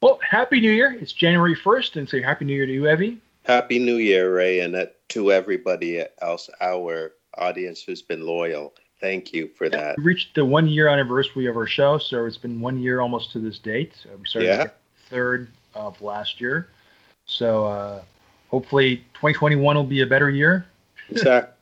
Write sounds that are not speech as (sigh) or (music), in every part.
Well, Happy New Year. It's January 1st, and say Happy New Year to you, Evy. Happy New Year, Ray, and to everybody else, our audience who's been loyal. Thank you for that. We reached the one year anniversary of our show, so it's been one year almost to this date. We started yeah. third of last year. So uh, hopefully 2021 will be a better year. Exactly.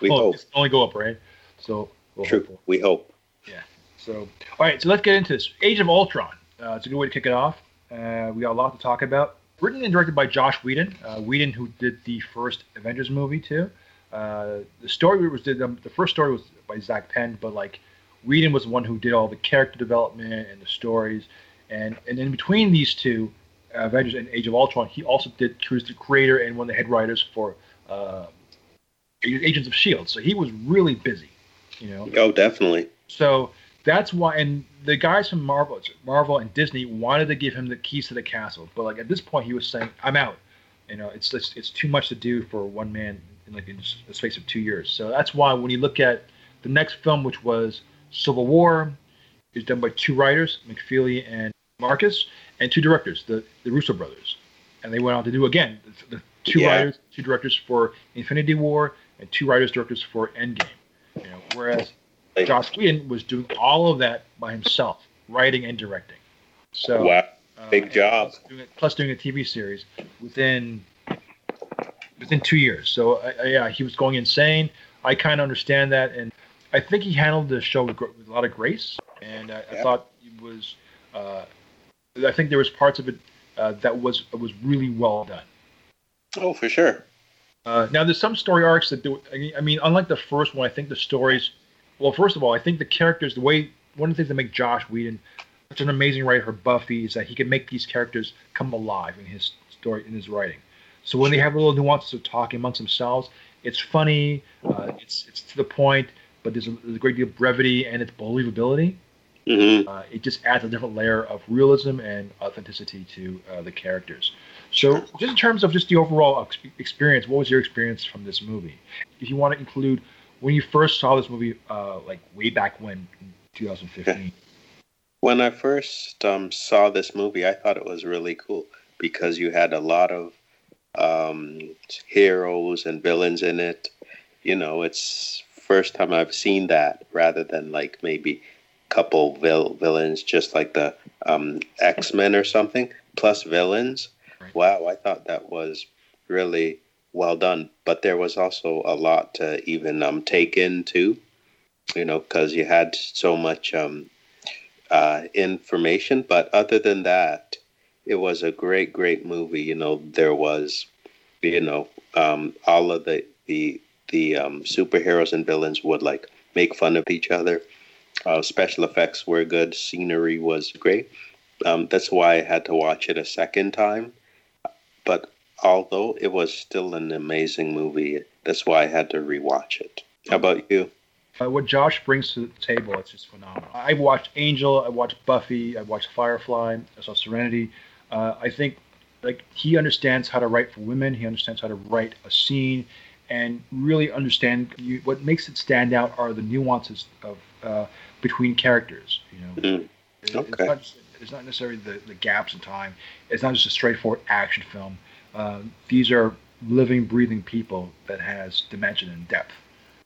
We well, (laughs) hope. only go up, right? So we'll True. Hope. We hope. Yeah. So, all right. So let's get into this. Age of Ultron. Uh, it's a good way to kick it off. Uh, we got a lot to talk about. Written and directed by Joss Whedon. Uh, Whedon, who did the first Avengers movie too. Uh, the story was did, um, the first story was by Zak Penn, but like Whedon was the one who did all the character development and the stories, and and in between these two, uh, Avengers and Age of Ultron, he also did he was the creator and one of the head writers for uh, Agents of Shield. So he was really busy, you know. Oh, definitely. So that's why, and the guys from Marvel, Marvel and Disney wanted to give him the keys to the castle, but like at this point, he was saying, "I'm out." You know, it's it's, it's too much to do for one man in like in the space of two years. So that's why when you look at the next film, which was Civil War, is done by two writers, McFeely and Marcus, and two directors, the the Russo brothers, and they went on to do again the, the two yeah. writers, two directors for Infinity War, and two writers directors for Endgame. You know, whereas Joss Whedon was doing all of that by himself, writing and directing. So wow, big uh, job. Plus doing, plus doing, a TV series within within two years. So uh, yeah, he was going insane. I kind of understand that, and I think he handled the show with, with a lot of grace. And I, I thought it was. Uh, I think there was parts of it uh, that was was really well done. Oh, for sure. Uh, now, there's some story arcs that do. I mean, unlike the first one, I think the stories well, first of all, I think the characters, the way one of the things that make Joss Whedon such an amazing writer for Buffy is that he can make these characters come alive in his story in his writing. So when they have a little nuances of talking amongst themselves, it's funny, uh, it's it's to the point, but there's a, there's a great deal of brevity and its believability. Mm-hmm. Uh, it just adds a different layer of realism and authenticity to uh, the characters. So, just in terms of just the overall experience, what was your experience from this movie? If you want to include when you first saw this movie, uh, like way back when, 2015? When I first um, saw this movie, I thought it was really cool because you had a lot of um, heroes and villains in it. You know, it's first time I've seen that rather than like maybe couple vil- villains, just like the um, X Men or something, plus villains. Wow, I thought that was really well done. But there was also a lot to even um, take in too, you know, because you had so much um, uh, information. But other than that, it was a great, great movie. You know, there was, you know, um, all of the the the um, superheroes and villains would like make fun of each other. Uh, special effects were good. Scenery was great. Um, that's why I had to watch it a second time. Although it was still an amazing movie. That's why I had to rewatch it. How about you? Uh, what Joss brings to the table, it's just phenomenal. I watched Angel, I watched Buffy, I watched Firefly, I saw Serenity. Uh, I think like he understands how to write for women. He understands how to write a scene, and really understand you, what makes it stand out are the nuances of uh, between characters. You know, mm. okay. It's not, just, it's not necessarily the, the gaps in time. It's not just a straightforward action film. Uh, these are living, breathing people that has dimension and depth.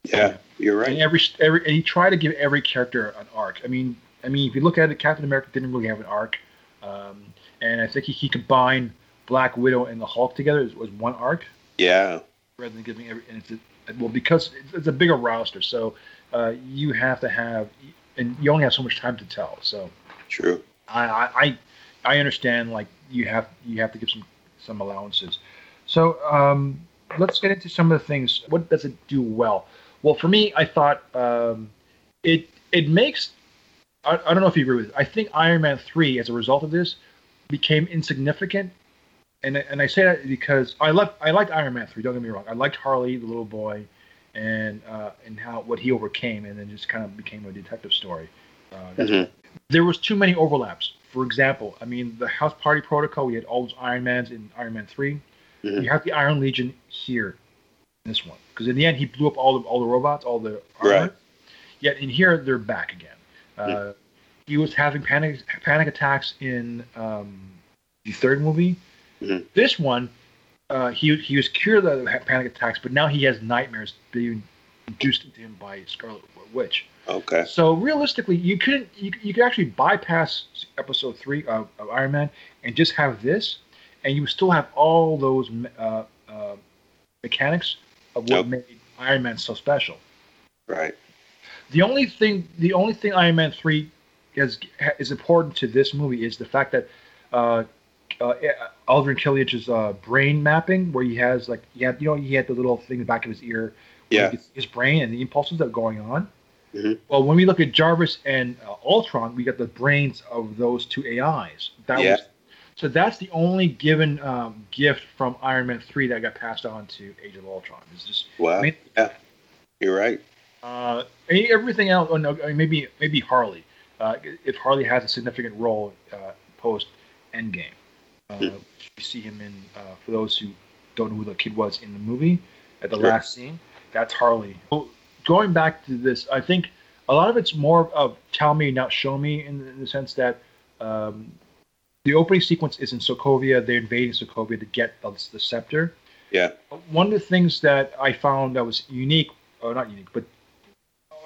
Yeah, you're right. And every every and he tried to give every character an arc. I mean, I mean, if you look at it, Captain America didn't really have an arc, um, and I think he, he combined Black Widow and the Hulk together as, was one arc. Yeah. Rather than giving every, and it's a, well because it's, it's a bigger roster, so uh, you have to have, and you only have so much time to tell. So. True. I I I understand like you have you have to give some some allowances. So um, let's get into some of the things. What does it do well? Well, for me, I thought um, it it makes. I, I, don't know if you agree with it. I think Iron Man three, as a result of this, became insignificant, and and I say that because I love I liked Iron Man three. Don't get me wrong. I liked Harley, the little boy, and uh, and how what he overcame, and then just kind of became a detective story. Uh, mm-hmm. There was too many overlaps for example, I mean, the House Party Protocol, we had all those Iron Mans in Iron Man 3. Mm-hmm. We have the Iron Legion here in this one. Because in the end, he blew up all the, all the robots, all the armor. Right. Yet in here, they're back again. Uh, he was having panic panic attacks in um, the third movie. Mhm. This one, uh, he he was cured of the panic attacks, but now he has nightmares being induced into him by Scarlet Witch. Okay. So realistically, you couldn't you, you could actually bypass episode three of, of Iron Man and just have this, and you still have all those uh, uh, mechanics of what Yep. made Iron Man so special. Right. The only thing the only thing Iron Man three is is important to this movie is the fact that uh, uh, Aldrich Killian's uh, brain mapping, where he has like he had you know he had the little thing in the back of his ear, where Yeah. his brain and the impulses that are going on. Mhm. Well, when we look at Jarvis and uh, Ultron, we got the brains of those two AIs. That Yeah. was so that's the only given um, gift from Iron Man three that got passed on to Age of Ultron. It's just Wow. I mean- yeah. You're right. uh, everything else. Oh no, I mean, maybe maybe Harley. Uh, if Harley has a significant role uh, post Endgame, uh, Hmm. you see him in. Uh, for those who don't know who the kid was in the movie, at the Sure. last scene, that's Harley. Going back to this, I think a lot of it's more of tell me, not show me, in, in the sense that. Um, the opening sequence is in Sokovia. They're invading Sokovia to get the, the scepter Yeah. one of the things that I found that was unique, or not unique, but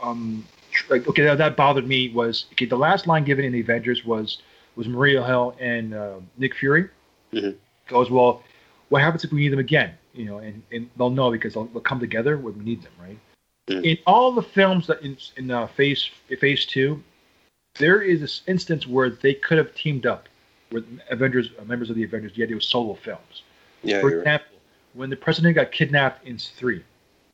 um, like, okay, that, that bothered me was okay. The last line given in the Avengers was was Maria Hill and uh, Nick Fury Mhm. goes, well, what happens if we need them again? You know, and, and they'll know because they'll, they'll come together when we need them, right? Mhm. In all the films that in in uh, Phase Phase Two, there is this instance where they could have teamed up with Avengers, uh, members of the Avengers, yet it was solo films. Yeah. For You're right. example, when the president got kidnapped in three,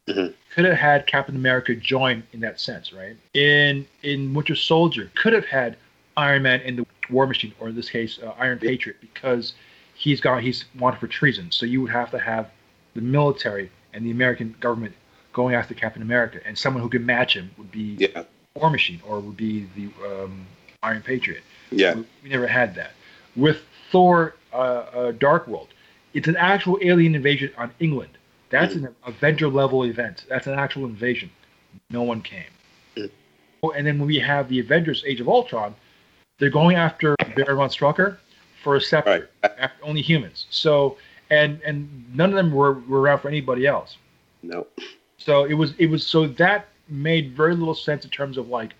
Mhm. could have had Captain America join in that sense, right? In in Winter Soldier, could have had Iron Man in the War Machine, or in this case, uh, Iron Patriot, because he's got he's wanted for treason. So you would have to have the military and the American government going after Captain America, and someone who could match him would be Yeah. War Machine, or would be the um, Iron Patriot. Yeah. We, we never had that. With Thor uh, uh, Dark World, it's an actual alien invasion on England. That's an Avenger level event. That's an actual invasion. No one came. Mm. Oh, And then when we have the Avengers Age of Ultron, they're going after Baron von Strucker for a scepter, Right. after only humans. So and and none of them were, were around for anybody else. No. So it was it was so that made very little sense in terms of like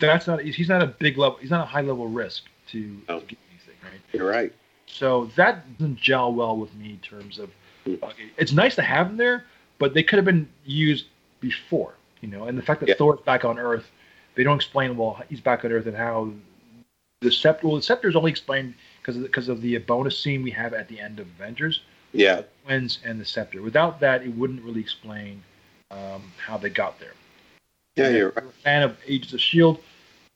that's not he's not a big level he's not a high level risk to, No. to get anything right. You're right. So that doesn't gel well with me in terms of Mm. uh, it's nice to have them there, but they could have been used before, you know. And the fact that Yeah. Thor's back on Earth, they don't explain well he's back on Earth and how the scepter. Well, the scepter is only explained because of, because of the bonus scene we have at the end of Avengers Yeah. twins and the scepter. Without that, it wouldn't really explain um, how they got there. Yeah. You're right. a fan of Agents of Shield,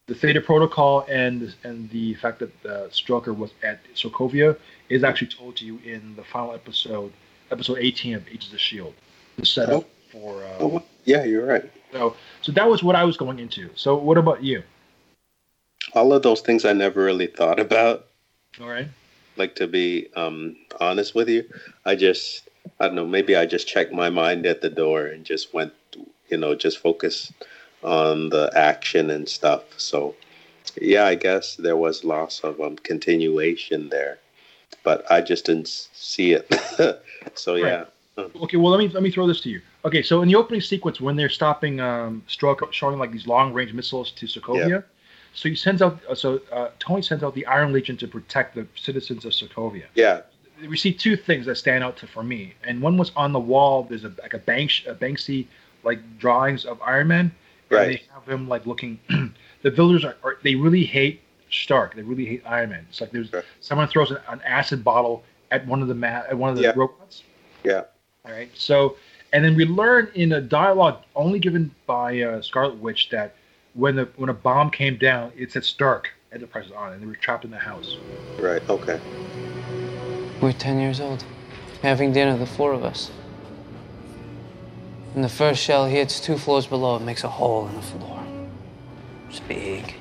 the Theta Protocol, and and the fact that uh, Strucker was at Sokovia is actually told to you in the final episode, episode 18 of Agents of Shield, the setup for. Uh, Oh, yeah. You're right. So so that was what I was going into. So what about you? All of those things I never really thought about. All right. Like to be um, honest with you, I just I don't know. Maybe I just checked my mind at the door and just went, you know, just focus on the action and stuff. So yeah, I guess there was loss of um, continuation there, but I just didn't see it. (laughs) so yeah, Okay, well let me let me throw this to you. Okay, so in the opening sequence when they're stopping um Stroke showing like these long range missiles to Sokovia, so he sends out uh, so uh, Tony sends out the Iron Legion to protect the citizens of Sokovia. yeah, We see two things that stand out to for me, and one was on the wall. There's a like a bank a Banksy like drawings of Iron Man, and Right. they have him like looking. (clears throat) the villagers are, are they really hate Stark. They really hate Iron Man. It's like there's someone throws an, an acid bottle at one of the ma- at one of the Yeah. robots. Yeah. All right. So, and then we learn in a dialogue only given by uh, Scarlet Witch that when the when a bomb came down, it said Stark Enterprise on, and they were trapped in the house. right, okay, We're 10 years old, having dinner, the four of us. And the first shell hits two floors below, it makes a hole in the floor. It's big.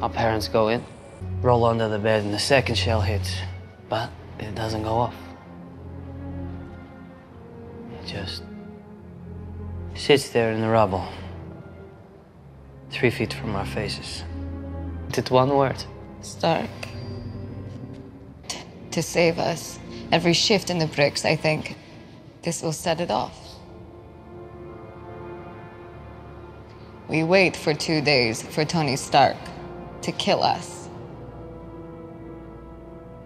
Our parents go in, roll under the bed, and the second shell hits, but it doesn't go off. It just sits there in the rubble. Three feet from our faces. Did one word. Stark. T- to save us. Every shift in the bricks, I think. This will set it off. We wait for two days for Tony Stark to kill us.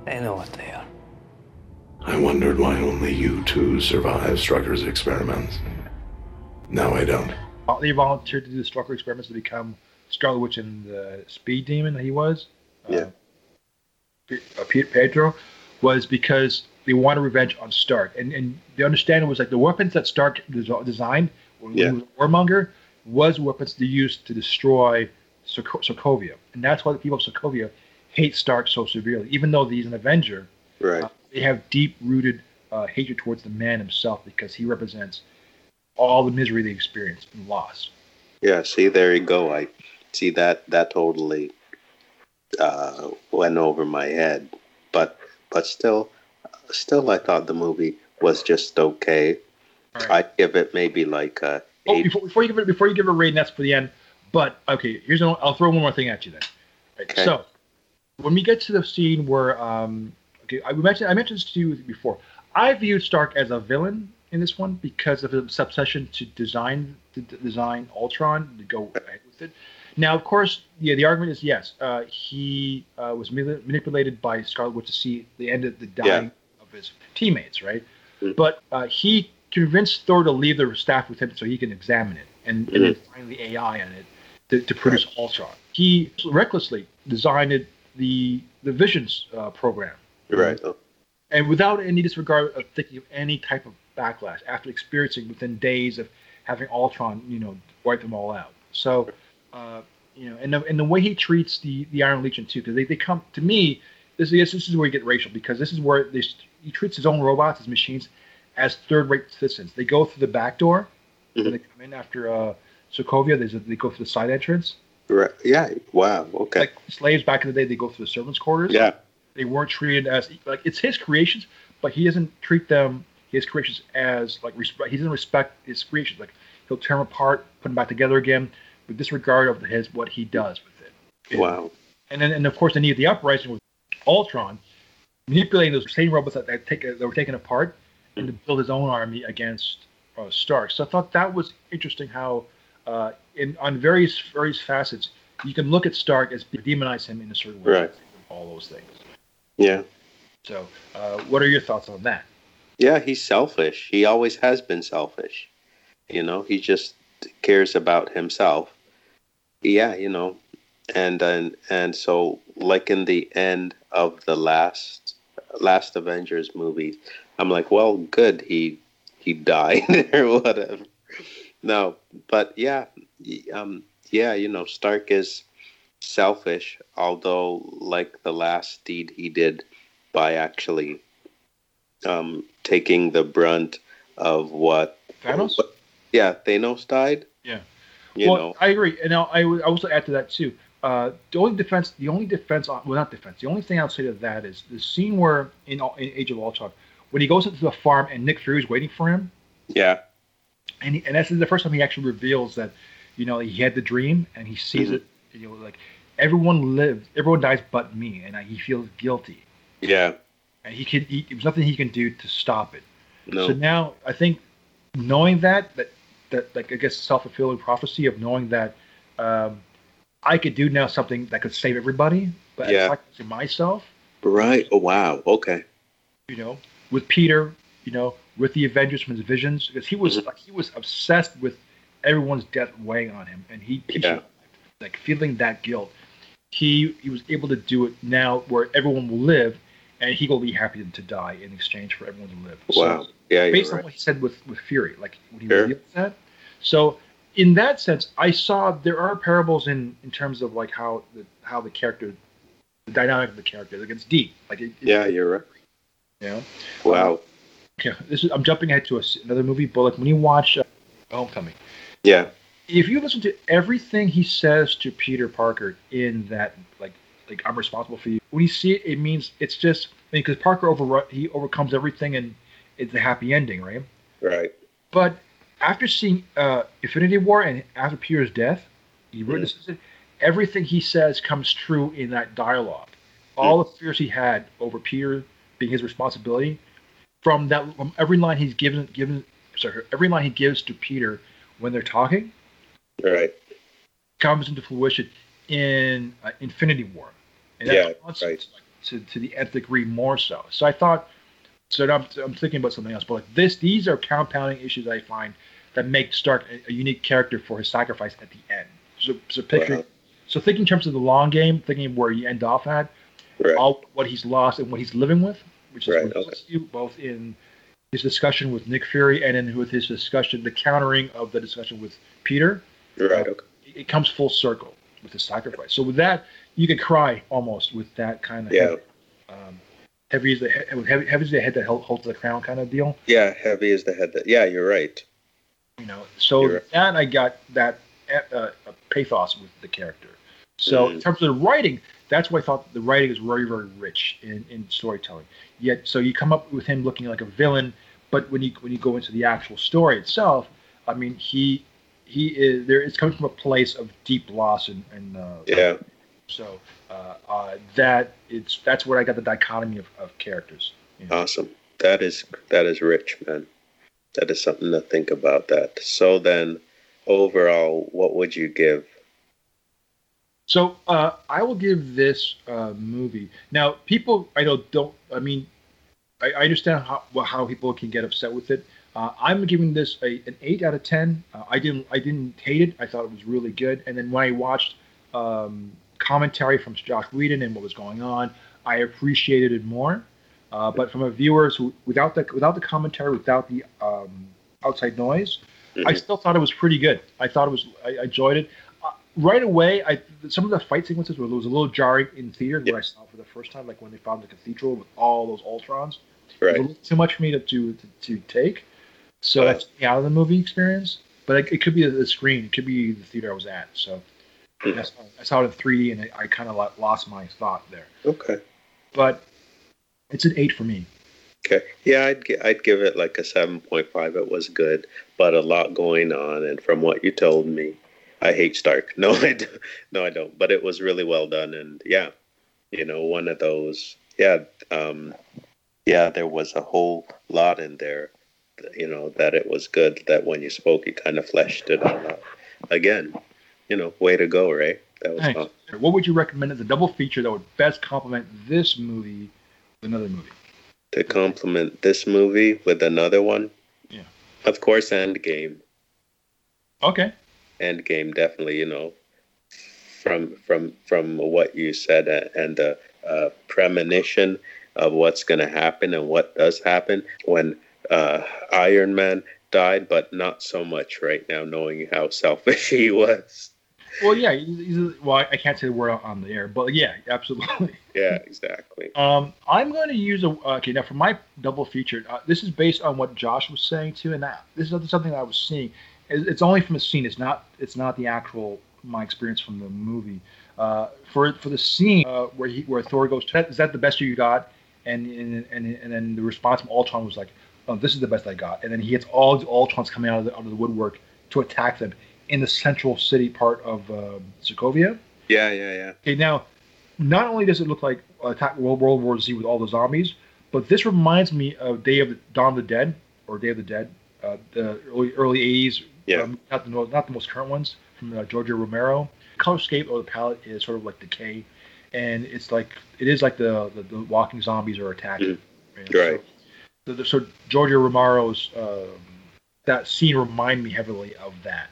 They know what they are. I wondered why only you two survived Strucker's experiments. Now I don't. They volunteered to do the Strucker experiments to become Scarlet Witch and the Speed Demon that he was. Yeah. Uh, uh, Pietro was because they wanted revenge on Stark, and and the understanding was like the weapons that Stark designed when Yeah. he was a warmonger was weapons to use to destroy Soko- Sokovia, and that's why the people of Sokovia hate Stark so severely, even though he's an Avenger. Right. Uh, they have deep-rooted uh, hatred towards the man himself because he represents all the misery they experienced and loss. Yeah, see, there you go. I see that that totally uh, went over my head, but but still, still, I thought the movie was just okay. Right. I'd give it maybe like a Oh, eight. before, before you give it before you give it a rating, that's for the end. But okay, here's an, I'll throw one more thing at you then. Right, Okay. So when we get to the scene where um, okay, I mentioned I mentioned this to you before. I viewed Stark as a villain in this one because of his obsession to design to d- design Ultron to go ahead with it. Now, of course, yeah, the argument is yes, uh, he uh, was mani- manipulated by Scarlet Witch to see the end of the dying of his teammates, right? Mhm. But uh, he convinced Thor to leave the staff with him so he can examine it and, and then the AI on it to, to produce Ultron. He recklessly designed the the Visions uh, program, right. Oh, and without any disregard of thinking of any type of backlash after experiencing within days of having Ultron, you know, wipe them all out. So, uh, you know, and the, and the way he treats the the Iron Legion too, because they, they come to me. This is this is where you get racial because this is where they, he treats his own robots, his machines, as third-rate citizens. They go through the back door, Mhm. and they come in after uh, Sokovia. A, they go through the side entrance. Right. Yeah. Wow. Okay. Like slaves back in the day, they go through the servants' quarters. yeah. they weren't treated as like it's his creations, but he doesn't treat them his creations as like respect. He doesn't respect his creations. Like he'll tear them apart, put them back together again, with disregard of his what he does with it. Wow. And then and of course the need of the uprising with Ultron manipulating those same robots that, that take that were taken apart and to build his own army against uh, Stark. So I thought that was interesting how uh, in on various various facets you can look at Stark as demonize him in a certain way. Right. All those things. Yeah. So, uh, what are your thoughts on that? Yeah. He's selfish. He always has been selfish. You know, he just cares about himself. Yeah. You know, and and and so like in the end of the last last Avengers movie, I'm like, well, good. He he died (laughs) or whatever. No, but yeah, um, yeah, you know, Stark is selfish, although like the last deed he did by actually um, taking the brunt of what Thanos? what- yeah, Thanos died. Yeah. You well, know, I agree, and I would also add to that too. Uh, the only defense, the only defense, well, not defense. The only thing I'll say to that is the scene where in, in Age of Ultron, when he goes into the farm and Nick Fury's waiting for him, yeah, and he, and that's the first time he actually reveals that, you know, he had the dream and he sees Mhm. it. You know, like everyone lives, everyone dies but me, and he feels guilty, yeah, and he can. He, there's nothing he can do to stop it. no, So now I think knowing that that that like I guess self fulfilling prophecy of knowing that um, I could do now something that could save everybody, but Yeah. to myself, right. Oh wow, okay, you know, with Peter, you know, with the Avengers from his visions, because he was Mhm. like he was obsessed with everyone's death weighing on him, and he, he Yeah. like feeling that guilt. He he was able to do it now where everyone will live, and he will be happy to die in exchange for everyone to live. So- wow, yeah, you're based on what he said with with Fury, like when he Sure. revealed that. So in that sense, I saw there are parables in in terms of like how the how the character, the dynamic of the character, like it's deep. Like it, Yeah, it, you're right. you know. Wow, Okay, this is I'm jumping ahead to a another movie, but like when you watch uh, Homecoming, yeah, if you listen to everything he says to Peter Parker in that like like I'm responsible for you, when you see it, it means it's just because Parker over he overcomes everything and it's a happy ending, right? right, But after seeing uh, Infinity War and after Peter's death, He witnesses it. Everything he says comes true in that dialogue. All the fears he had over Peter being his responsibility, from that from every line he's given given sorry, every line he gives to Peter when they're talking Right. comes into fruition in uh, Infinity War. And Yeah, right. to, to the nth degree more so. So I thought, so I'm, I'm thinking about something else, but like this, these are compounding issues I find that make Stark a, a unique character for his sacrifice at the end. So, so picture, Wow. so thinking in terms of the long game, thinking of where you end off at, Right. all what he's lost and what he's living with, which is Right, what okay. you both in his discussion with Nick Fury and in with his discussion, the countering of the discussion with Peter Right. Okay. it comes full circle with the sacrifice. So with that, you could cry almost with that kind of Yeah. heavy, um, heavy is the he- heavy, heavy is the head that holds the crown kind of deal. Yeah. Heavy is the head. That, yeah. You're right. You know, so You're that I got that uh, uh, pathos with the character. So in Mhm. terms of the writing, that's why I thought the writing is very very rich in, in storytelling. Yet, so you come up with him looking like a villain, but when you when you go into the actual story itself, I mean he. He is there. It's coming from a place of deep loss and, and uh, Yeah. So uh, uh, that it's that's where I got the dichotomy of, of characters. you know. Awesome. That is that is rich, man. That is something to think about. That. So then, overall, what would you give? So uh, I will give this uh, movie now. People I know don't. I mean, I, I understand how how people can get upset with it. Uh, I'm giving this a, an eight out of ten. Uh, I didn't I didn't hate it. I thought it was really good. And then when I watched um, commentary from Joss Whedon and what was going on, I appreciated it more. Uh, but from a viewer who without the without the commentary, without the um, outside noise, I Mhm. still thought it was pretty good. I thought it was. I, I enjoyed it. Uh, right away, I some of the fight sequences were was a little jarring in theater when I saw it for the first time, like when they found the cathedral with all those Ultrons. It was a Right. too much for me to to, to, to take. So Wow. that's me out of the movie experience. But it, it could be the screen. It could be the theater I was at. So That's, I saw it in 3D, and I, I kind of lost my thought there. Okay. But it's an eight for me. Okay. Yeah, I'd gi- I'd give it like a seven point five. It was good, but a lot going on, and from what you told me, I hate Stark. (laughs) No, I do. no, I don't. But it was really well done, and yeah, you know, one of those. Yeah, um, yeah, there was a whole lot in there. You know that it was good. That when you spoke, you kind of fleshed it all out. Again, you know, way to go, Ray. That was Thanks. What would you recommend as a double feature that would best complement this movie with another movie? to complement this movie with another one. Yeah. Of course, Endgame. Okay. Endgame, definitely. You know, from from from what you said uh, and the uh, premonition of what's going to happen and what does happen when uh, Iron Man died, but not so much right now, knowing how selfish (laughs) he was. Well, yeah. Well, I can't say the word on the air, but yeah, absolutely. (laughs) Yeah, exactly. Um, I'm going to use a okay now for my double feature. Uh, this is based on what Joss was saying too, and that this is something that I was seeing. It- It's only from a scene. It's not. It's not the actual my experience from the movie. Uh, for for the scene uh, where he where Thor goes, is that the best you got? And and and, and then the response from Ultron was like, oh, this is the best I got. And then he gets all the Ultrons coming out of the, out of the woodwork to attack them in the central city part of um Sokovia. Yeah, yeah, yeah. Okay, now, not only does it look like Attack World, World War Z with all the zombies, but this reminds me of Day of the Dawn of the Dead or Day of the Dead, uh, the early early '80s. Yeah. Um, not the not the most current ones from uh, Giorgio Romero. Colorscape or the palette is sort of like decay, and it's like it is like the the, the walking zombies are attacking. And Right. So, the, so Giorgio Romero's um, that scene remind me heavily of that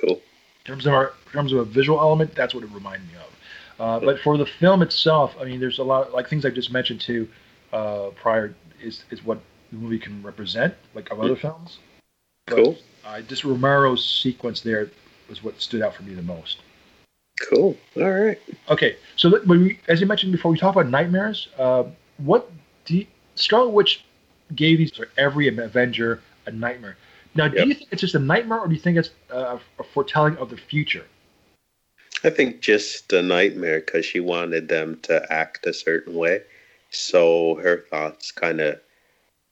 Cool. in terms of our in terms of a visual element, that's what it reminded me of. Uh, but for the film itself, I mean, there's a lot like things I've just mentioned too uh, prior is is what the movie can represent, like of other films. But, Cool. Uh, just Romero's sequence there was what stood out for me the most. Cool. All right. Okay, so we, as you mentioned before, we talk about nightmares. Uh, what do you, Scarlet Witch gave these for every Avenger a nightmare? Now, do Yep. you think it's just a nightmare, or do you think it's uh, a foretelling of the future? I think just a nightmare because she wanted them to act a certain way. So her thoughts kind of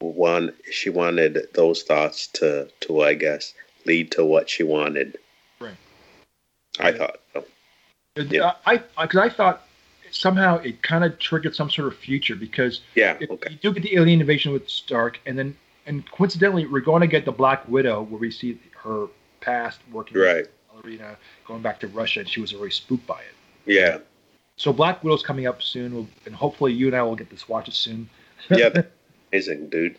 one. She wanted those thoughts to to I guess lead to what she wanted. Right. I thought. So. Yeah. I because I, I, thought somehow it kind of triggered some sort of future because yeah, okay. you do get the alien invasion with Stark, and then and coincidentally we're going to get the Black Widow where we see her past working right. Arena, going back to Russia, and she was already spooked by it. Yeah. So Black Widow's coming up soon, and hopefully you and I will get this watch it soon. yeah, (laughs) amazing, dude.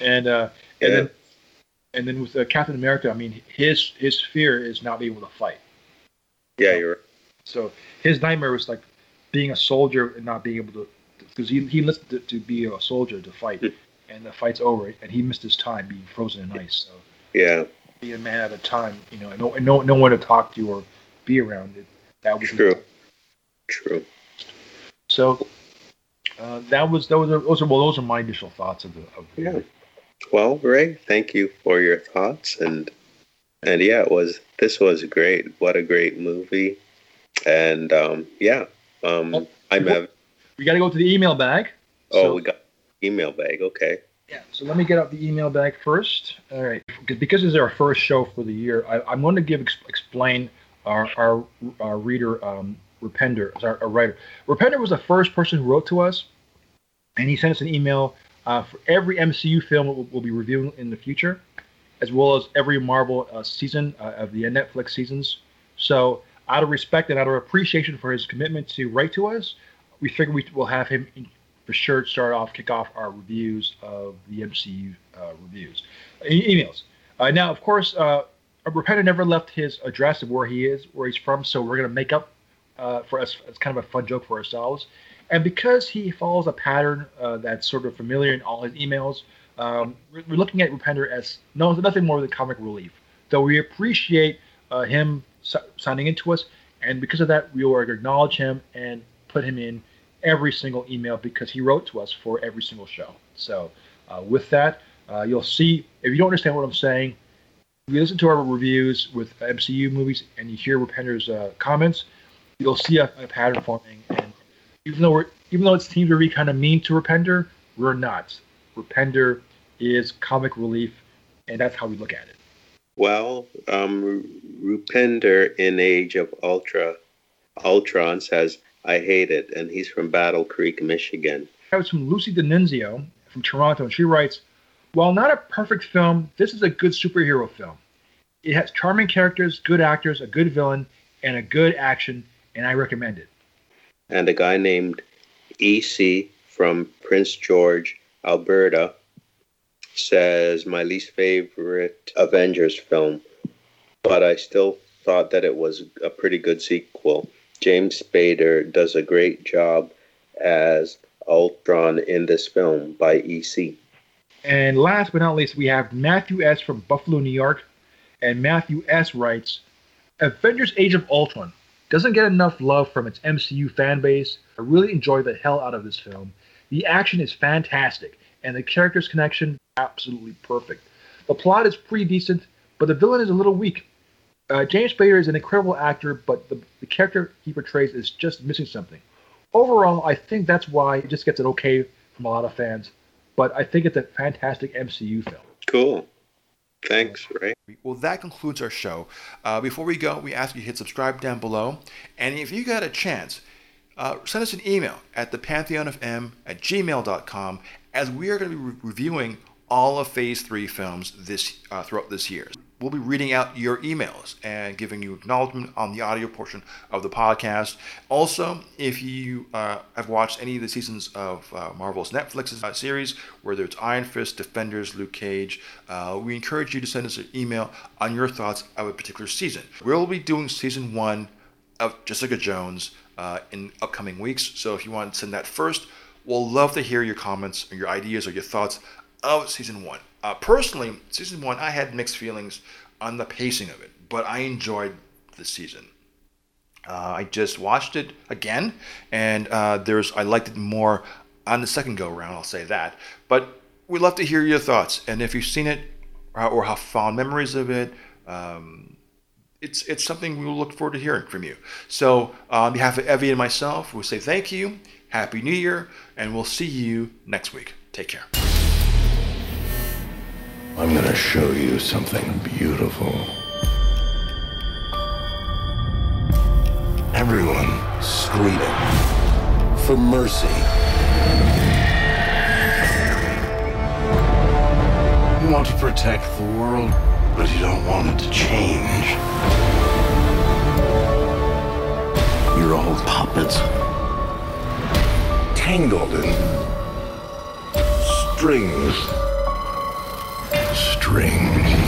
And uh, yeah. and then and then with uh, Captain America, I mean, his his fear is not being able to fight. Yeah, you're. Right. So his nightmare was like being a soldier and not being able to, because he he enlisted to, to, be a soldier to fight, hmm. And the fight's over, and he missed his time being frozen in ice. So yeah, being a man at a time, you know, and no and no no one to talk to or be around. It, that was true. True. So uh, that was that was those are well those are my initial thoughts of the of the yeah. Well, Ray, thank you for your thoughts and and yeah, it was this was great. What a great movie. And um, yeah, um, oh, I'm. Ev- we got to go to the email bag. Oh, so, we got email bag. Okay. Yeah. So let me get out the email bag first. All right. Because this is our first show for the year, I, am going to give explain our our, our reader um, Rupender, our, our writer. Repender was the first person who wrote to us, and he sent us an email uh, for every MCU film we'll, we'll, be reviewing in the future, as well as every Marvel uh, season uh, of the Netflix seasons. So, out of respect and out of appreciation for his commitment to write to us, we figure we will have him for sure start off, kick off our reviews of the MCU uh, reviews, e- emails. Uh, now, of course, uh, Rupender never left his address of where he is, where he's from, so we're going to make up uh, for us. It's kind of a fun joke for ourselves. And because he follows a pattern uh, that's sort of familiar in all his emails, um, we're, we're, looking at Rupender as no, nothing more than comic relief. Though we appreciate uh, him signing into us, and because of that, we will acknowledge him and put him in every single email because he wrote to us for every single show. So, uh, with that, uh, you'll see if you don't understand what I'm saying, you listen to our reviews with MCU movies and you hear Rupender's uh, comments, you'll see a, a, pattern forming. And even though we're even though it seems to be kind of mean to Rupender, we're not. Rupender is comic relief, and that's how we look at it. Well, um, Rupender in Age of Ultra, Ultron says, "I hate it," and he's from Battle Creek, Michigan. That was from Lucy D'Annunzio from Toronto, and she writes, "While not a perfect film, this is a good superhero film. It has charming characters, good actors, a good villain, and a good action and I recommend it. And a guy named EC from Prince George, Alberta, says my least favorite Avengers film, but I still thought that it was a pretty good sequel. James Spader does a great job as Ultron in this film by EC. And last but not least, we have Matthew S. from Buffalo, New York. And Matthew S. writes Avengers Age of Ultron doesn't get enough love from its MCU fan base. I really enjoy the hell out of this film. The action is fantastic, and the characters' connection absolutely perfect. The plot is pretty decent, but the villain is a little weak. Uh, James Spader is an incredible actor, but the, the character he portrays is just missing something. Overall, I think that's why it just gets an okay from a lot of fans, but I think it's a fantastic MCU film. Cool. Thanks, Ray. Well, that concludes our show. Uh, before we go, we ask you to hit subscribe down below. And if you got a chance, uh, send us an email at thepantheonfm at gmail.com as we are going to be re- reviewing all of Phase 3 films this uh, throughout this year we'll be reading out your emails and giving you acknowledgement on the audio portion of the podcast. Also, if you uh, have watched any of the seasons of uh, Marvel's Netflix uh, series, whether it's Iron Fist, Defenders, Luke Cage, uh, we encourage you to send us an email on your thoughts of a particular season. We'll be doing season one of Jessica Jones uh, in upcoming weeks, so if you want to send that first, we'll love to hear your comments or your ideas or your thoughts of season one. Uh, personally, season one, I had mixed feelings on the pacing of it, but I enjoyed the season. Uh, I just watched it again, and uh, there's I liked it more on the second go round. I'll say that. But we'd love to hear your thoughts, and if you've seen it or, or have fond memories of it. Um, it's, it's something we will look forward to hearing from you. So, uh, on behalf of Evy and myself, we'll say thank you, Happy New Year, and we'll see you next week. Take care. I'm gonna show you something beautiful. Everyone screaming for mercy. You want to protect the world, but you don't want it to change. You're all puppets. Tangled in strings. Strings.